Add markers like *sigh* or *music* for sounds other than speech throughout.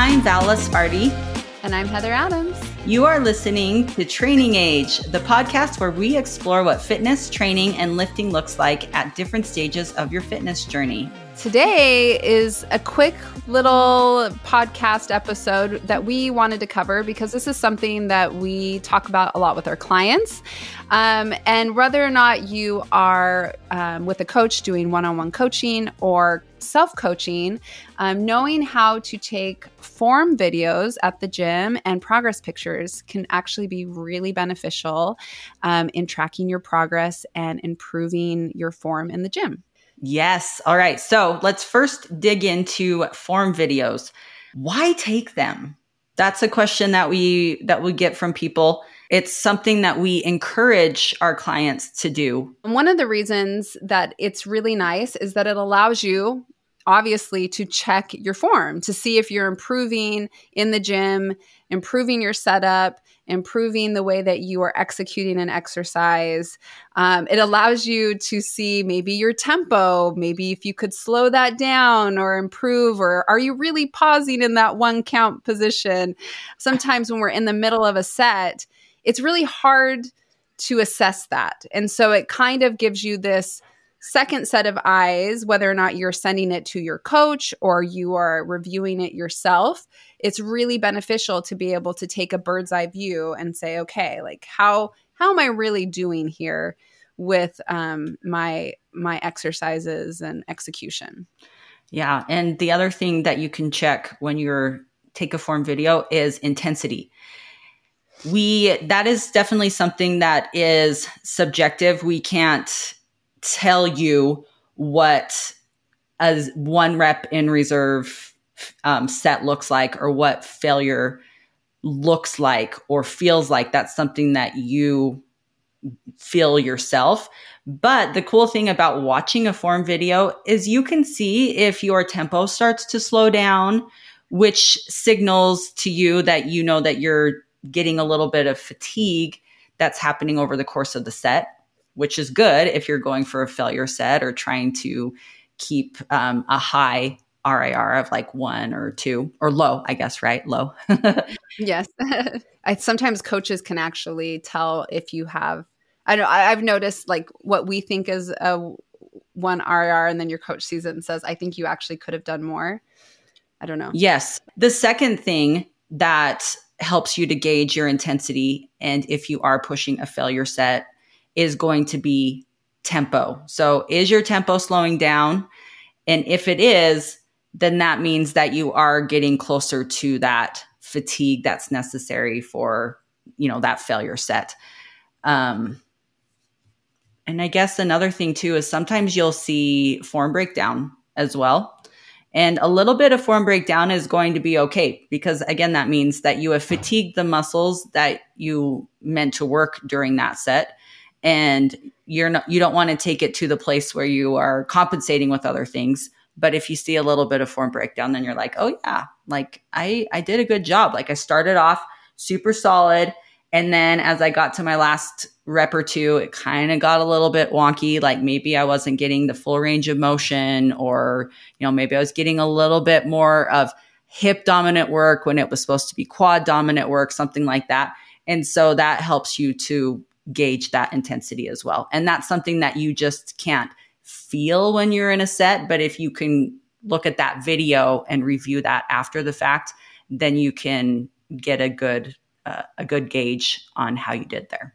I'm Vala Sparty. And I'm Heather Adams. You are listening to Training Age, the podcast where we explore what fitness, training, and lifting looks like at different stages of your fitness journey. Today is a quick little podcast episode that we wanted to cover because this is something that we talk about a lot with our clients. Um, and whether or not you are um, with a coach doing one on one coaching or self coaching, um, knowing how to take form videos at the gym and progress pictures can actually be really beneficial um, in tracking your progress and improving your form in the gym. Yes. All right. So let's first dig into form videos. Why take them? That's a question that we that we get from people. It's something that we encourage our clients to do. One of the reasons that it's really nice is that it allows you obviously to check your form to see if you're improving in the gym, improving your setup, improving the way that you are executing an exercise. Um, it allows you to see maybe your tempo, maybe if you could slow that down or improve, or are you really pausing in that one count position? Sometimes when we're in the middle of a set, it's really hard to assess that. And so it kind of gives you this second set of eyes, whether or not you're sending it to your coach or you are reviewing it yourself, it's really beneficial to be able to take a bird's eye view and say, okay, like how how am I really doing here with um, my my exercises and execution? Yeah, and the other thing that you can check when you're take a form video is intensity we that is definitely something that is subjective we can't tell you what as one rep in reserve um, set looks like or what failure looks like or feels like. That's something that you feel yourself. But the cool thing about watching a form video is you can see if your tempo starts to slow down, which signals to you that you know that you're getting a little bit of fatigue that's happening over the course of the set which is good if you're going for a failure set or trying to keep um, a high RIR of like one or two or low, I guess, right? Low. *laughs* yes. *laughs* I sometimes coaches can actually tell if you have I know I've noticed like what we think is a one RIR and then your coach sees it and says, I think you actually could have done more. I don't know. Yes. The second thing that helps you to gauge your intensity and if you are pushing a failure set is going to be tempo. So, is your tempo slowing down? And if it is, then that means that you are getting closer to that fatigue that's necessary for, you know, that failure set. Um, and I guess another thing too is sometimes you'll see form breakdown as well. And a little bit of form breakdown is going to be okay because, again, that means that you have fatigued the muscles that you meant to work during that set and you're not you don't want to take it to the place where you are compensating with other things. But if you see a little bit of form breakdown then you're like oh yeah like i i did a good job. Like i started off super solid and then as i got to my last rep or two it kind of got a little bit wonky like maybe i wasn't getting the full range of motion or you know maybe i was getting a little bit more of hip dominant work when it was supposed to be quad dominant work something like that. And so that helps you to gauge that intensity as well. And that's something that you just can't feel when you're in a set. But if you can look at that video and review that after the fact, then you can get a good uh, a good gauge on how you did there.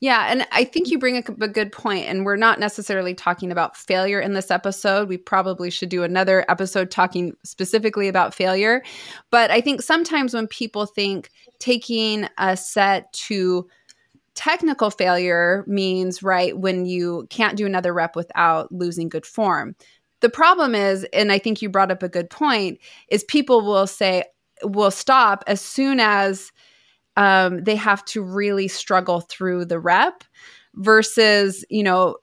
Yeah, and I think you bring a, a, good point, and we're not necessarily talking about failure in this episode. We probably should do another episode talking specifically about failure. But I think sometimes when people think taking a set to technical failure means, right, when you can't do another rep without losing good form. The problem is, and I think you brought up a good point, is people will say, will stop as soon as um, they have to really struggle through the rep versus, you know,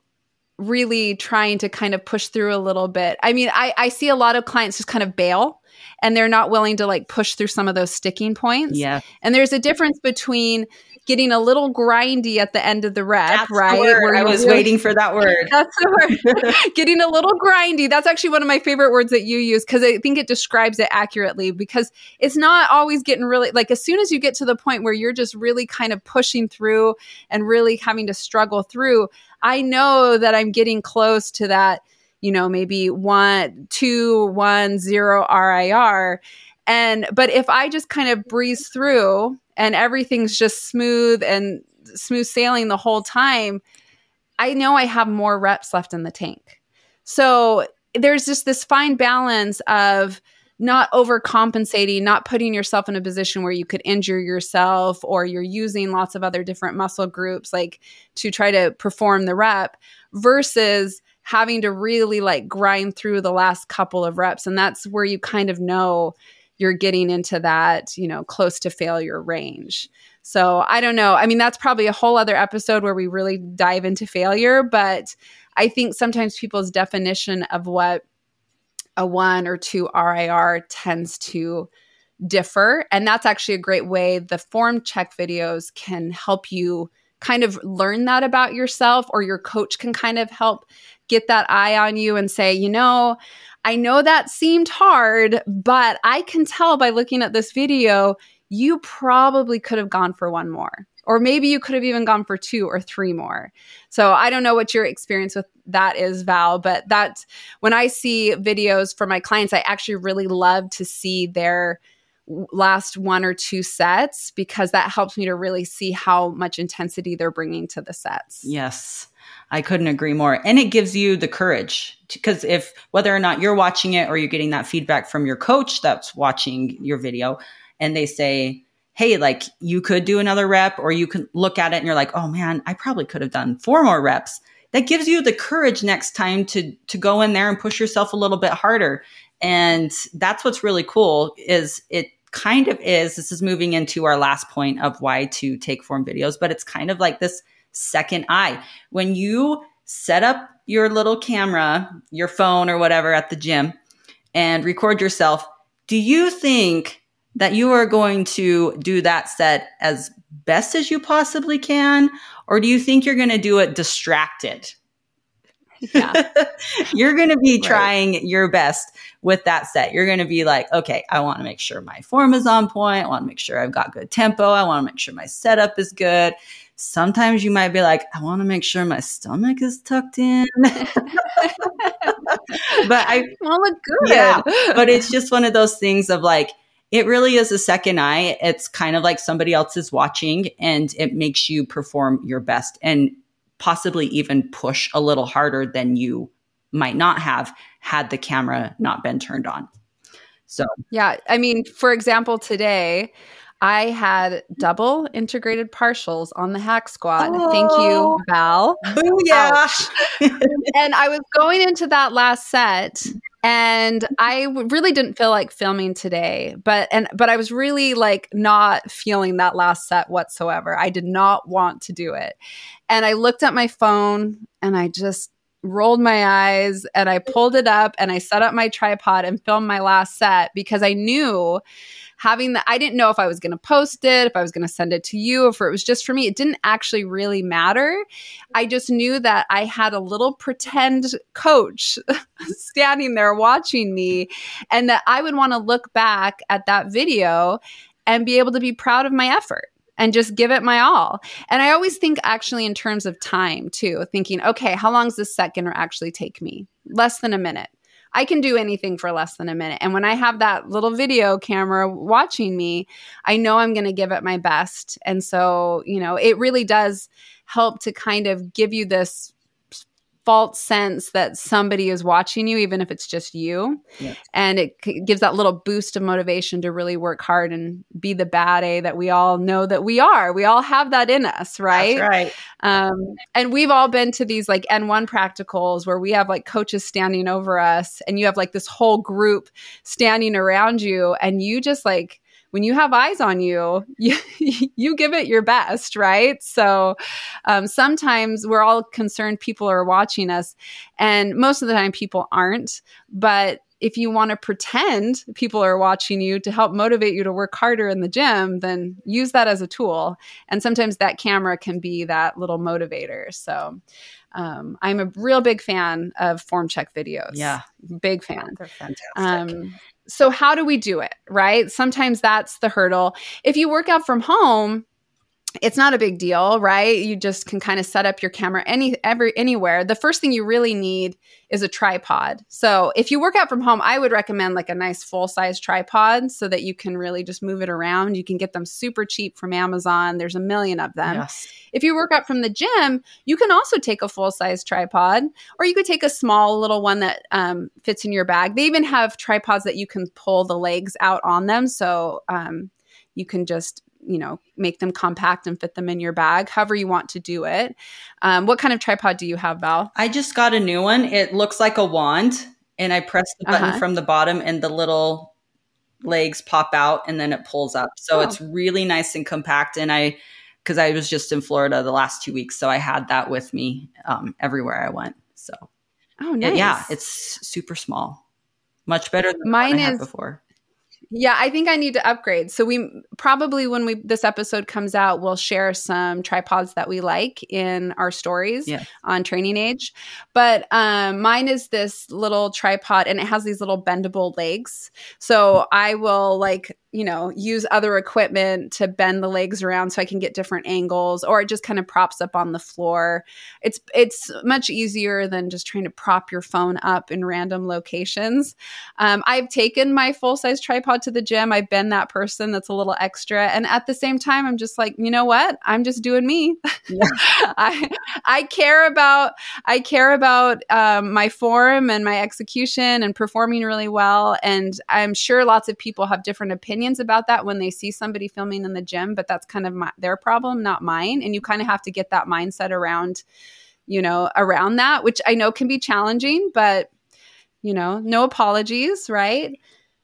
really trying to kind of push through a little bit. I mean, I, I see a lot of clients just kind of bail and they're not willing to like push through some of those sticking points. Yeah. And there's a difference between getting a little grindy at the end of the rep, That's right? the word. Where I was really- waiting for that word. *laughs* That's the word. *laughs* getting a little grindy. That's actually one of my favorite words that you use because I think it describes it accurately because it's not always getting really like as soon as you get to the point where you're just really kind of pushing through and really having to struggle through, I know that I'm getting close to that, you know, maybe one, two, one, zero RIR. And but if I just kind of breeze through and everything's just smooth and smooth sailing the whole time, I know I have more reps left in the tank. So there's just this fine balance of not overcompensating, not putting yourself in a position where you could injure yourself or you're using lots of other different muscle groups like to try to perform the rep versus having to really like grind through the last couple of reps and that's where you kind of know you're getting into that, you know, close to failure range. So I don't know. I mean, that's probably a whole other episode where we really dive into failure, but I think sometimes people's definition of what a one or two RIR tends to differ. And that's actually a great way the form check videos can help you kind of learn that about yourself, or your coach can kind of help get that eye on you and say, you know, I know that seemed hard, but I can tell by looking at this video, you probably could have gone for one more. Or maybe you could have even gone for two or three more. So I don't know what your experience with that is, Val, but that's when I see videos for my clients, I actually really love to see their last one or two sets because that helps me to really see how much intensity they're bringing to the sets. Yes. I couldn't agree more. And it gives you the courage because if whether or not you're watching it or you're getting that feedback from your coach that's watching your video and they say, Hey, like you could do another rep or you can look at it and you're like, Oh man, I probably could have done four more reps. That gives you the courage next time to, to go in there and push yourself a little bit harder. And that's what's really cool is it kind of is, this is moving into our last point of why to take form videos, but it's kind of like this second eye. When you set up your little camera, your phone or whatever at the gym and record yourself, do you think that you are going to do that set as best as you possibly can? Or do you think you're going to do it distracted? Yeah. *laughs* you're going to be Right. trying your best with that set. You're going to be like, okay, I want to make sure my form is on point. I want to make sure I've got good tempo. I want to make sure my setup is good. Sometimes you might be like, I want to make sure my stomach is tucked in. *laughs* but I Well, look good. Yeah, but it's just one of those things of like it really is a second eye it's kind of like somebody else is watching and it makes you perform your best and possibly even push a little harder than you might not have had the camera not been turned on so Yeah. I mean, for example, today I had double integrated partials on the hack squat. Thank Oh. you, Val. booyah *laughs* and I was going into that last set and I really didn't feel like filming today but and but I was really like not feeling that last set whatsoever. I did not want to do it. And I looked at my phone and I just rolled my eyes and I pulled it up and I set up my tripod and filmed my last set because I knew having the I didn't know if I was going to post it, if I was going to send it to you, if it was just for me. It didn't actually really matter. I just knew that I had a little pretend coach *laughs* standing there watching me and that I would want to look back at that video and be able to be proud of my effort and just give it my all. And I always think actually in terms of time too, thinking, okay, how long is this set going to actually take me? Less than a minute. I can do anything for less than a minute. And when I have that little video camera watching me, I know I'm going to give it my best. And so, you know, it really does help to kind of give you this false sense that somebody is watching you, even if it's just you. Yes. And it c- gives that little boost of motivation to really work hard and be the bad A that we all know that we are. We all have that in us, right? That's right Um, and we've all been to these like N1 practicals where we have like coaches standing over us and you have like this whole group standing around you and you just like when you have eyes on you, *laughs* you you give it your best, right? So um, sometimes we're all concerned people are watching us, and most of the time people aren't. But if you want to pretend people are watching you to help motivate you to work harder in the gym, then use that as a tool. And sometimes that camera can be that little motivator. So um, I'm a real big fan of form check videos. Yeah. Big fan. They're fantastic. Um, so how do we do it? Right. Sometimes that's the hurdle. If you work out from home, it's not a big deal, right? You just can kind of set up your camera any every anywhere. The first thing you really need is a tripod. So, if you work out from home, I would recommend like a nice full-size tripod so that you can really just move it around. You can get them super cheap from Amazon. There's a million of them. Yes. If you work out from the gym, you can also take a full-size tripod or you could take a small little one that um, fits in your bag. They even have tripods that you can pull the legs out on them so um, you can just you know make them compact and fit them in your bag however you want to do it um, what kind of tripod do you have val I just got a new one. It looks like a wand, and I press the button Uh-huh. from the bottom, and the little legs pop out, and then it pulls up. So Oh. it's really nice and compact. And I, because I was just in Florida the last two weeks, so I had that with me um, everywhere I went. So oh nice yeah, it's super small, much better than Mine Mine I had is- before. Yeah, I think I need to upgrade. So we probably when we this episode comes out, we'll share some tripods that we like in our stories Yeah. on Training Age. But um, mine is this little tripod, and it has these little bendable legs. So I will like you know use other equipment to bend the legs around so I can get different angles, or it just kind of props up on the floor. It's it's much easier than just trying to prop your phone up in random locations. Um, I've taken my full size tripod to the gym. I've been that person that's a little extra, and at the same time, I'm just like, you know what? I'm just doing me. Yeah. *laughs* I I care about I care about um, my form and my execution and performing really well. And I'm sure lots of people have different opinions about that when they see somebody filming in the gym, but that's kind of my, their problem, not mine. And you kind of have to get that mindset around, you know, around that, which I know can be challenging, but you know, no apologies, right?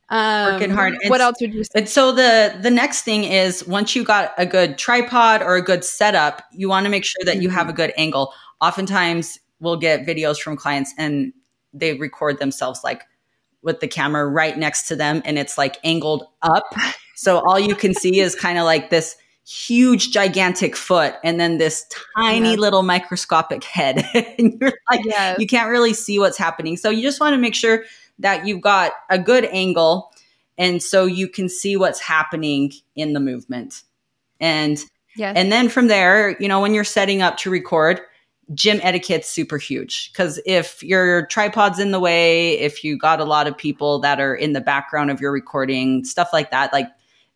Um, Working hard. What else would you say? And so the the next thing is once you got a good tripod or a good setup, you want to make sure that you have a good angle. Oftentimes we'll get videos from clients and they record themselves like with the camera right next to them and it's like angled up. So all you can see is kind of like this huge gigantic foot and then this tiny little microscopic head. *laughs* and you're like you can't really see what's happening. So you just want to make sure that you've got a good angle and so you can see what's happening in the movement. And yes. and then from there, you know, when you're setting up to record, gym etiquette's super huge cuz if your tripod's in the way, if you got a lot of people that are in the background of your recording, stuff like that, like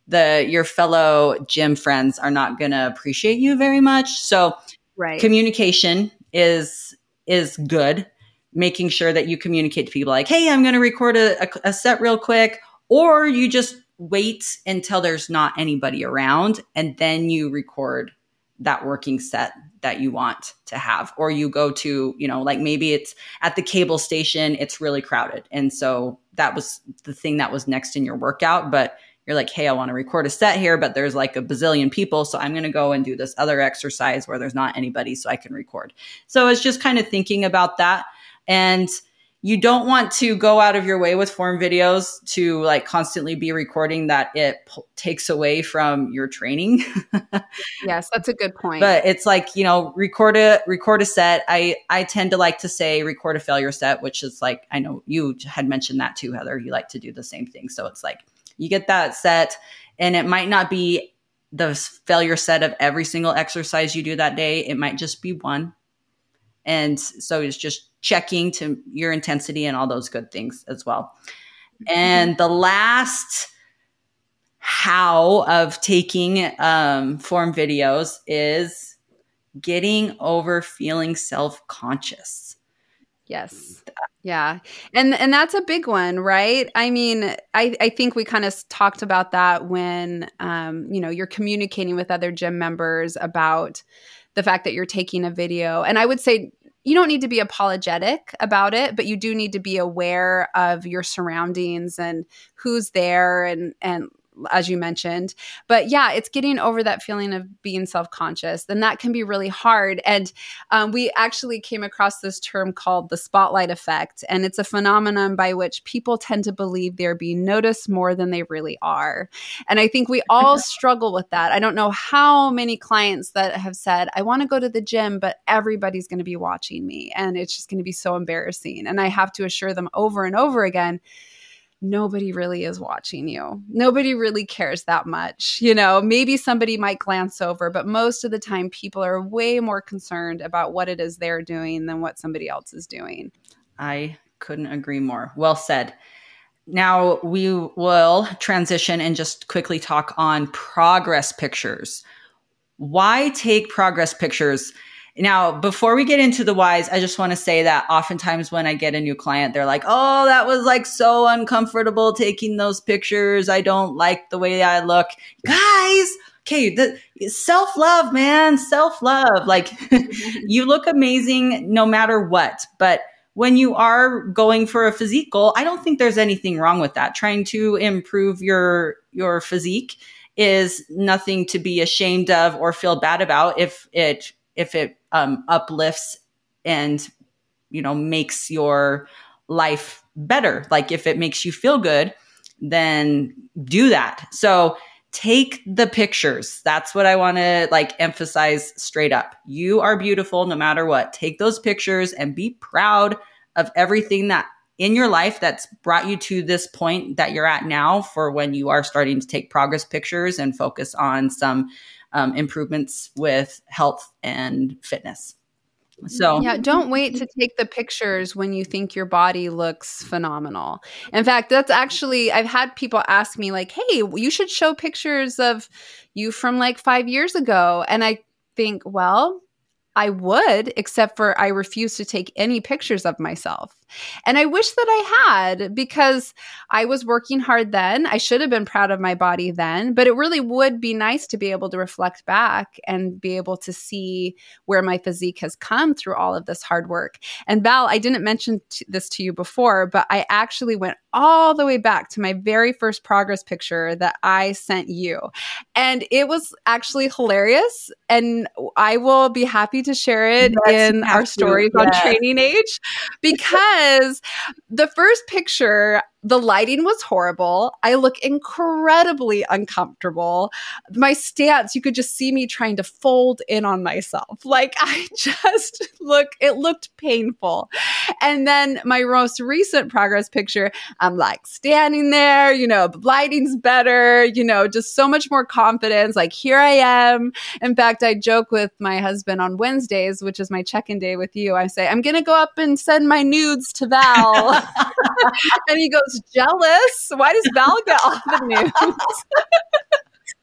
the your fellow gym friends are not going to appreciate you very much. So right. communication is is good making sure that you communicate to people like hey i'm going to record a, a, a set real quick or you just wait until there's not anybody around and then you record that working set that you want to have or you go to you know like maybe it's at the cable station it's really crowded. And so that was the thing that was next in your workout but you're like hey i want to record a set here but there's like a bazillion people so i'm going to go and do this other exercise where there's not anybody so i can record. So it's just kind of thinking about that. And you don't want to go out of your way with form videos to like constantly be recording that it p- takes away from your training. *laughs* Yes, that's a good point. but it's like you know record a record a set. I i tend to like to say record a failure set which is like i know you had mentioned that too heather. You like to do the same thing. So it's like you get that set and it might not be the failure set of every single exercise you do that day. It might just be one. And so it's just checking to your intensity and all those good things as well and the last how of taking um, form videos is getting over feeling self conscious. Yes. Yeah. And and that's a big one, right? I mean, I, I think we kind of talked about that when um, you know, you're communicating with other gym members about the fact that you're taking a video. And I would say you don't need to be apologetic about it, but you do need to be aware of your surroundings and who's there and and as you mentioned. But yeah, it's getting over that feeling of being self conscious. And that can be really hard. And um, we actually came across this term called the spotlight effect. And it's a phenomenon by which people tend to believe they're being noticed more than they really are. And I think we *laughs* all struggle with that. I don't know how many clients that have said, I want to go to the gym, but everybody's going to be watching me. And it's just going to be so embarrassing. And I have to assure them over and over again nobody really is watching you. Nobody really cares that much. You know, maybe somebody might glance over, but most of the time, people are way more concerned about what it is they're doing than what somebody else is doing. I couldn't agree more. Well said. Now we will transition and just quickly talk on progress pictures. Why take progress pictures? Now, before we get into the whys, I just want to say that oftentimes when I get a new client, they're like, oh, that was like so uncomfortable taking those pictures. I don't like the way I look. Guys, okay, the self love, man, self love. Like *laughs* you look amazing no matter what. But when you are going for a physique goal, I don't think there's anything wrong with that. Trying to improve your your physique is nothing to be ashamed of or feel bad about if it if it um, uplifts and you know makes your life better. Like if it makes you feel good then do that. So take the pictures. That's what i want to like emphasize straight up. You are beautiful no matter what. Take those pictures and be proud of everything that in your life that's brought you to this point that you're at now for when you are starting to take progress pictures and focus on some um, improvements with health and fitness. So, yeah, don't wait to take the pictures when you think your body looks phenomenal. In fact, that's actually, I've had people ask me, like, hey, you should show pictures of you from like five years ago. And I think, well, I would, except for I refuse to take any pictures of myself. And I wish that I had because I was working hard then. I should have been proud of my body then, but it really would be nice to be able to reflect back and be able to see where my physique has come through all of this hard work. And Val, I didn't mention t- this to you before, but I actually went all the way back to my very first progress picture that I sent you. And it was actually hilarious. And I will be happy to share it yes, in our stories on Training Age because the first picture the lighting was horrible. I look incredibly uncomfortable. My stance, you could just see me trying to fold in on myself. Like *laughs* I just look, it looked painful. And then my most recent progress picture, I'm like standing there, you know, the lighting's better, you know, just so much more confidence. Like here I am. In fact, I joke with my husband on Wednesdays, which is my check in day with you. I say, I'm going to go up and send my nudes to Val. *laughs* *laughs* and he goes, jealous. Why does Val get all the nudes?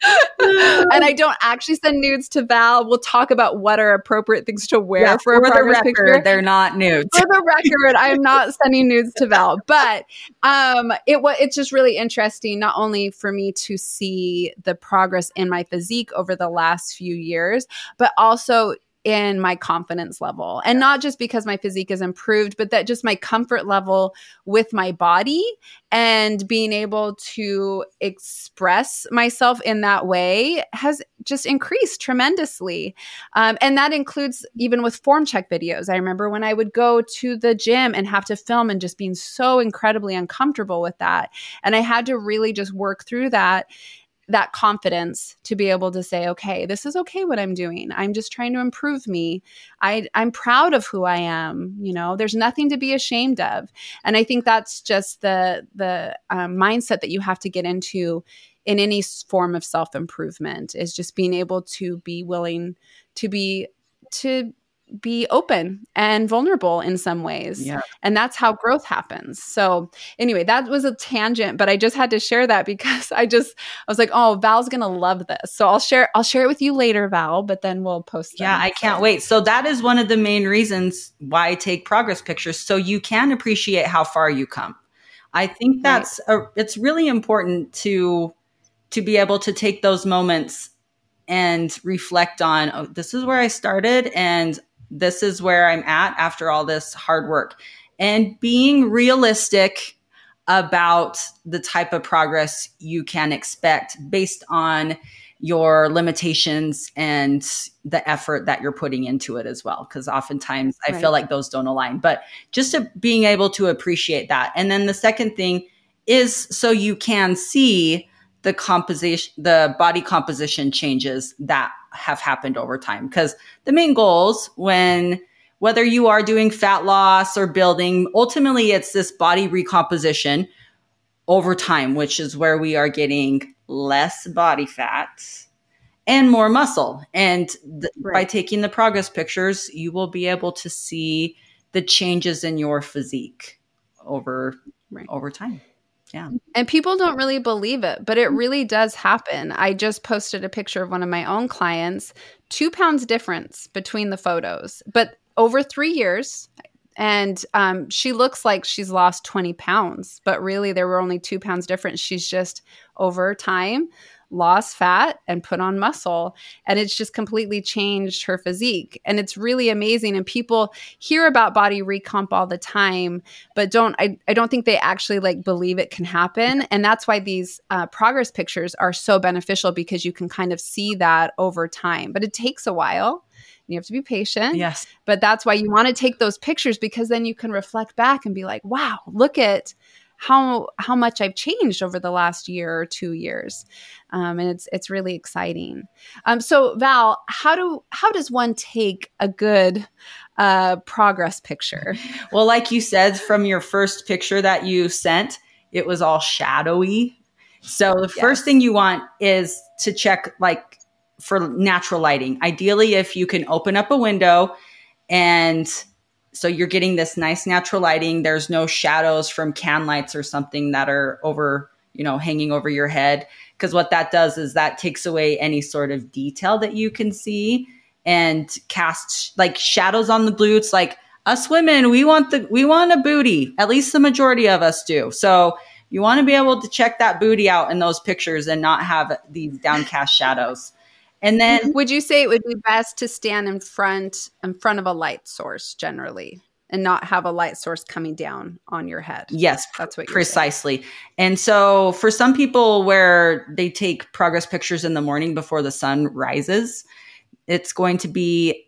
*laughs* and I don't actually send nudes to Val. We'll talk about what are appropriate things to wear for, for a the record, picture. They're not nudes. For the record, I am not sending nudes to Val. But um, it was it's just really interesting, not only for me to see the progress in my physique over the last few years, but also in my confidence level. And not just because my physique is improved, but that just my comfort level with my body and being able to express myself in that way has just increased tremendously. Um, and that includes even with form check videos. I remember when I would go to the gym and have to film and just being so incredibly uncomfortable with that. And I had to really just work through that that confidence to be able to say okay this is okay what i'm doing. I'm just trying to improve me. I i'm proud of who i am you know? There's nothing to be ashamed of. And i think that's just the the um, mindset that you have to get into in any form of self improvement is just being able to be willing to be to be open and vulnerable in some ways. Yeah. And that's how growth happens. So, anyway, that was a tangent, but I just had to share that *laughs* because I just I was like, "Oh, Val's going to love this." So, I'll share I'll share it with you later, Val, but then we'll post them. Yeah, I can't wait. So, that is one of the main reasons why I take progress pictures so you can appreciate how far you come. I think that's right. a, it's really important to to be able to take those moments and reflect on, oh, this is where I started and this is where I'm at after all this hard work. And being realistic about the type of progress you can expect based on your limitations and the effort that you're putting into it as well. Because oftentimes I right. feel like those don't align, but just to being able to appreciate that. And then the second thing is so you can see the composition, the body composition changes that have happened over time. Because the main goals when whether you are doing fat loss or building, ultimately it's this body recomposition over time, which is where we are getting less body fat and more muscle. And th- right. by taking the progress pictures, you will be able to see the changes in your physique over right. over time. Yeah. And people don't really believe it, but it really does happen. I just posted a picture of one of my own clients, two pounds difference between the photos, but over three years, and um, she looks like she's lost 20 pounds but really there were only two pounds difference she's just over time lost fat and put on muscle and it's just completely changed her physique and it's really amazing and people hear about body recomp all the time but don't i, I don't think they actually like believe it can happen and that's why these uh, progress pictures are so beneficial because you can kind of see that over time but it takes a while you have to be patient. Yes. But that's why you want to take those pictures because then you can reflect back and be like, wow, look at how how much I've changed over the last year or two years, um, and it's it's really exciting. Um, so Val, how do how does one take a good uh, progress picture? *laughs* Well, like you said, from your first picture that you sent, it was all shadowy. So the yes. first thing you want is to check like for natural lighting. Ideally, if you can open up a window and so you're getting this nice natural lighting, there's no shadows from can lights or something that are over, you know, hanging over your head. Because what that does is that takes away any sort of detail that you can see and casts like shadows on the glutes. Like us women, we want the we want a booty. At least the majority of us do. So you want to be able to check that booty out in those pictures and not have these downcast shadows. And then mm-hmm. would you say it would be best to stand in front in front of a light source generally and not have a light source coming down on your head? Yes, that's what precisely. Saying. And so for some people where they take progress pictures in the morning before the sun rises, it's going to be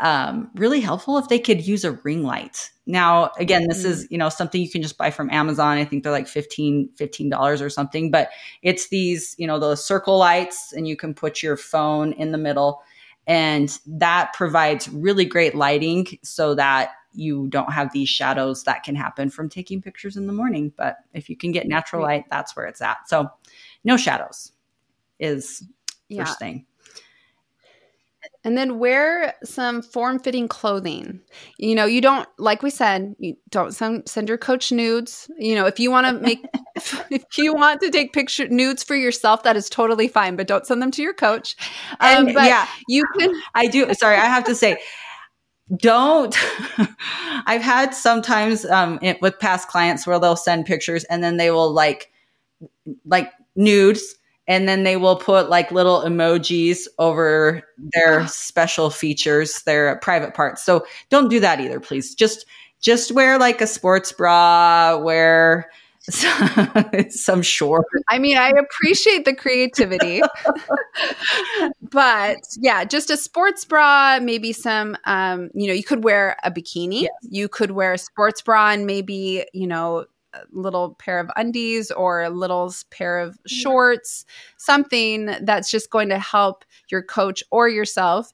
um, really helpful if they could use a ring light. Now, again, this is, mm. you know, something you can just buy from Amazon. I think they're like 15, $15 or something, but it's these, you know, those circle lights and you can put your phone in the middle and that provides really great lighting so that you don't have these shadows that can happen from taking pictures in the morning. But if you can get natural light, that's where it's at. So no shadows is yeah. first thing. And then wear some form fitting clothing. You know, you don't, like we said, you don't send, send your coach nudes. You know, if you want to make, *laughs* if you want to take picture nudes for yourself, that is totally fine, but don't send them to your coach. Um, and, yeah, you can. I do. Sorry, I have to say, don't *laughs* i've had sometimes um, it, with past clients where they'll send pictures and then they will like like nudes and then they will put like little emojis over their special features, their private parts. So don't do that either, please. Just just wear like a sports bra, wear *laughs* some short. I mean, I appreciate the creativity, *laughs* but yeah, just a sports bra, maybe some, um, you know, you could wear a bikini. Yes. You could wear a sports bra and maybe, you know, little pair of undies or a little pair of shorts, something that's just going to help your coach or yourself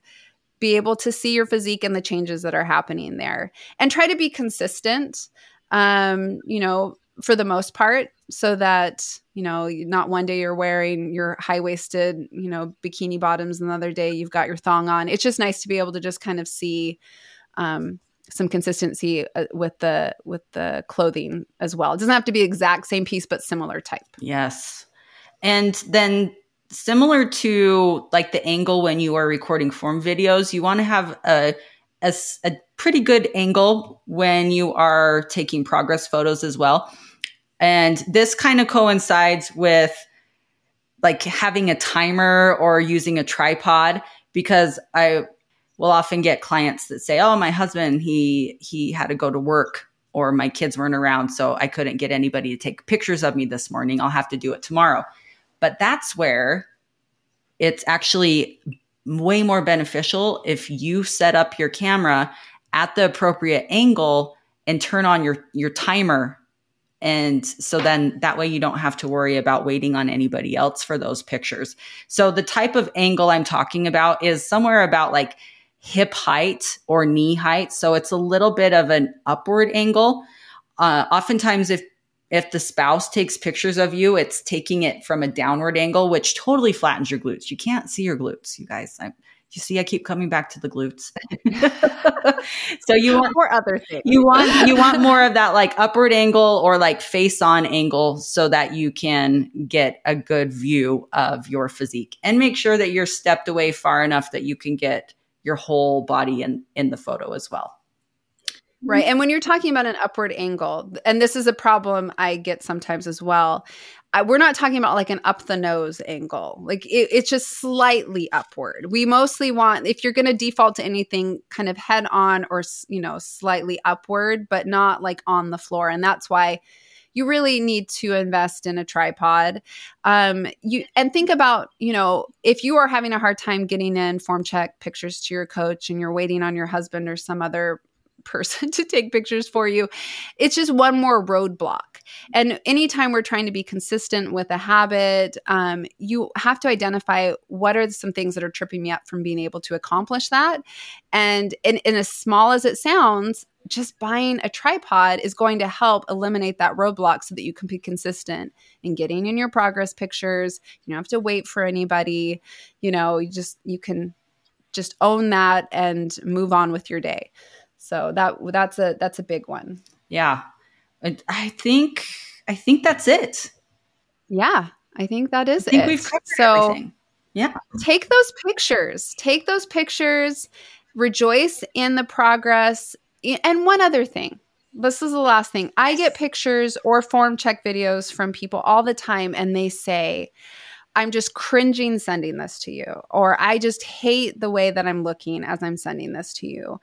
be able to see your physique and the changes that are happening there. And try to be consistent um, you know for the most part so that you know not one day you're wearing your high-waisted you know bikini bottoms and the other day you've got your thong on. It's just nice to be able to just kind of see um, some consistency uh, with the with the clothing as well. It doesn't have to be exact same piece, but similar type. Yes, and then similar to like the angle when you are recording form videos, you want to have a, a, a pretty good angle when you are taking progress photos as well. And this kind of coincides with like having a timer or using a tripod because I will often get clients that say, "Oh, my husband, he he had to go to work or my kids weren't around, so I couldn't get anybody to take pictures of me this morning. I'll have to do it tomorrow. But that's where it's actually way more beneficial if you set up your camera at the appropriate angle and turn on your your timer and so then that way you don't have to worry about waiting on anybody else for those pictures. So the type of angle I'm talking about is somewhere about like hip height or knee height. So it's a little bit of an upward angle. Uh, oftentimes, if if the spouse takes pictures of you, it's taking it from a downward angle, which totally flattens your glutes. You can't see your glutes, you guys. I, you see, I keep coming back to the glutes. *laughs* so you want more other things. You want you want more of that like upward angle or like face on angle so that you can get a good view of your physique and make sure that you're stepped away far enough that you can get your whole body in in the photo as well. Right. And when you're talking about an upward angle, and this is a problem I get sometimes as well, I, we're not talking about like an up the nose angle. Like it, it's just slightly upward. We mostly want, if you're going to default to anything, kind of head on or, you know, slightly upward, but not like on the floor. And that's why you really need to invest in a tripod. Um, you and think about, you know, if you are having a hard time getting in form check pictures to your coach and you're waiting on your husband or some other *laughs* person to take pictures for you. It's just one more roadblock. And anytime we're trying to be consistent with a habit, um, you have to identify what are some things that are tripping me up from being able to accomplish that. And in, in as small as it sounds, just buying a tripod is going to help eliminate that roadblock so that you can be consistent in getting in your progress pictures. You don't have to wait for anybody. You know, you just, you can just own that and move on with your day. So that that's a that's a big one. Yeah. I think I think that's it. Yeah, I think that is I think it. We've covered so everything. yeah. Take those pictures. Take those pictures. Rejoice in the progress. And one other thing. This is the last thing. I get pictures or form check videos from people all the time and they say, I'm just cringing sending this to you, or I just hate the way that I'm looking as I'm sending this to you.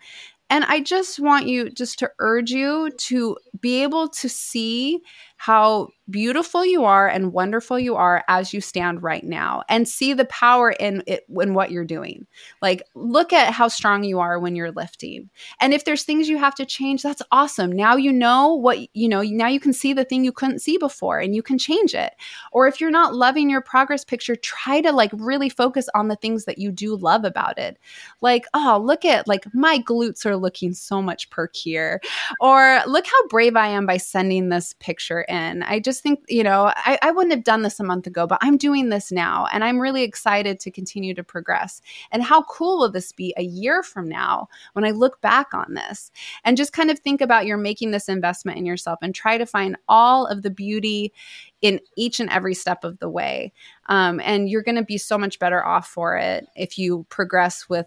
And I just want you just to urge you to be able to see how beautiful you are and wonderful you are as you stand right now and see the power in it in what you're doing. Like look at how strong you are when you're lifting. And if there's things you have to change that's awesome. Now you know what you know now you can see the thing you couldn't see before and you can change it. Or if you're not loving your progress picture try to like really focus on the things that you do love about it. Like oh look at like my glutes are looking so much perkier. Or look how brave i am by sending this picture in. I just think, you know, I, I wouldn't have done this a month ago, but I'm doing this now. And I'm really excited to continue to progress. And how cool will this be a year from now when I look back on this? And just kind of think about you're making this investment in yourself and try to find all of the beauty in each and every step of the way. Um, and you're going to be so much better off for it if you progress with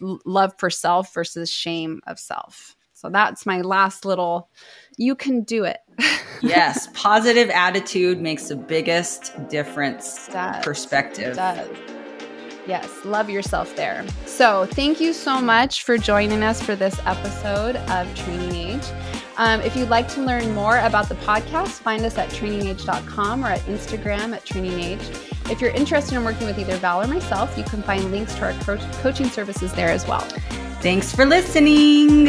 love for self versus shame of self. So that's my last little, you can do it. *laughs* yes, positive attitude makes the biggest difference. Does. Perspective. Does. Yes, love yourself there. So, thank you so much for joining us for this episode of Training Age. Um, if you'd like to learn more about the podcast, find us at trainingage.com or at Instagram at trainingage. If you're interested in working with either Val or myself, you can find links to our coaching services there as well. Thanks for listening.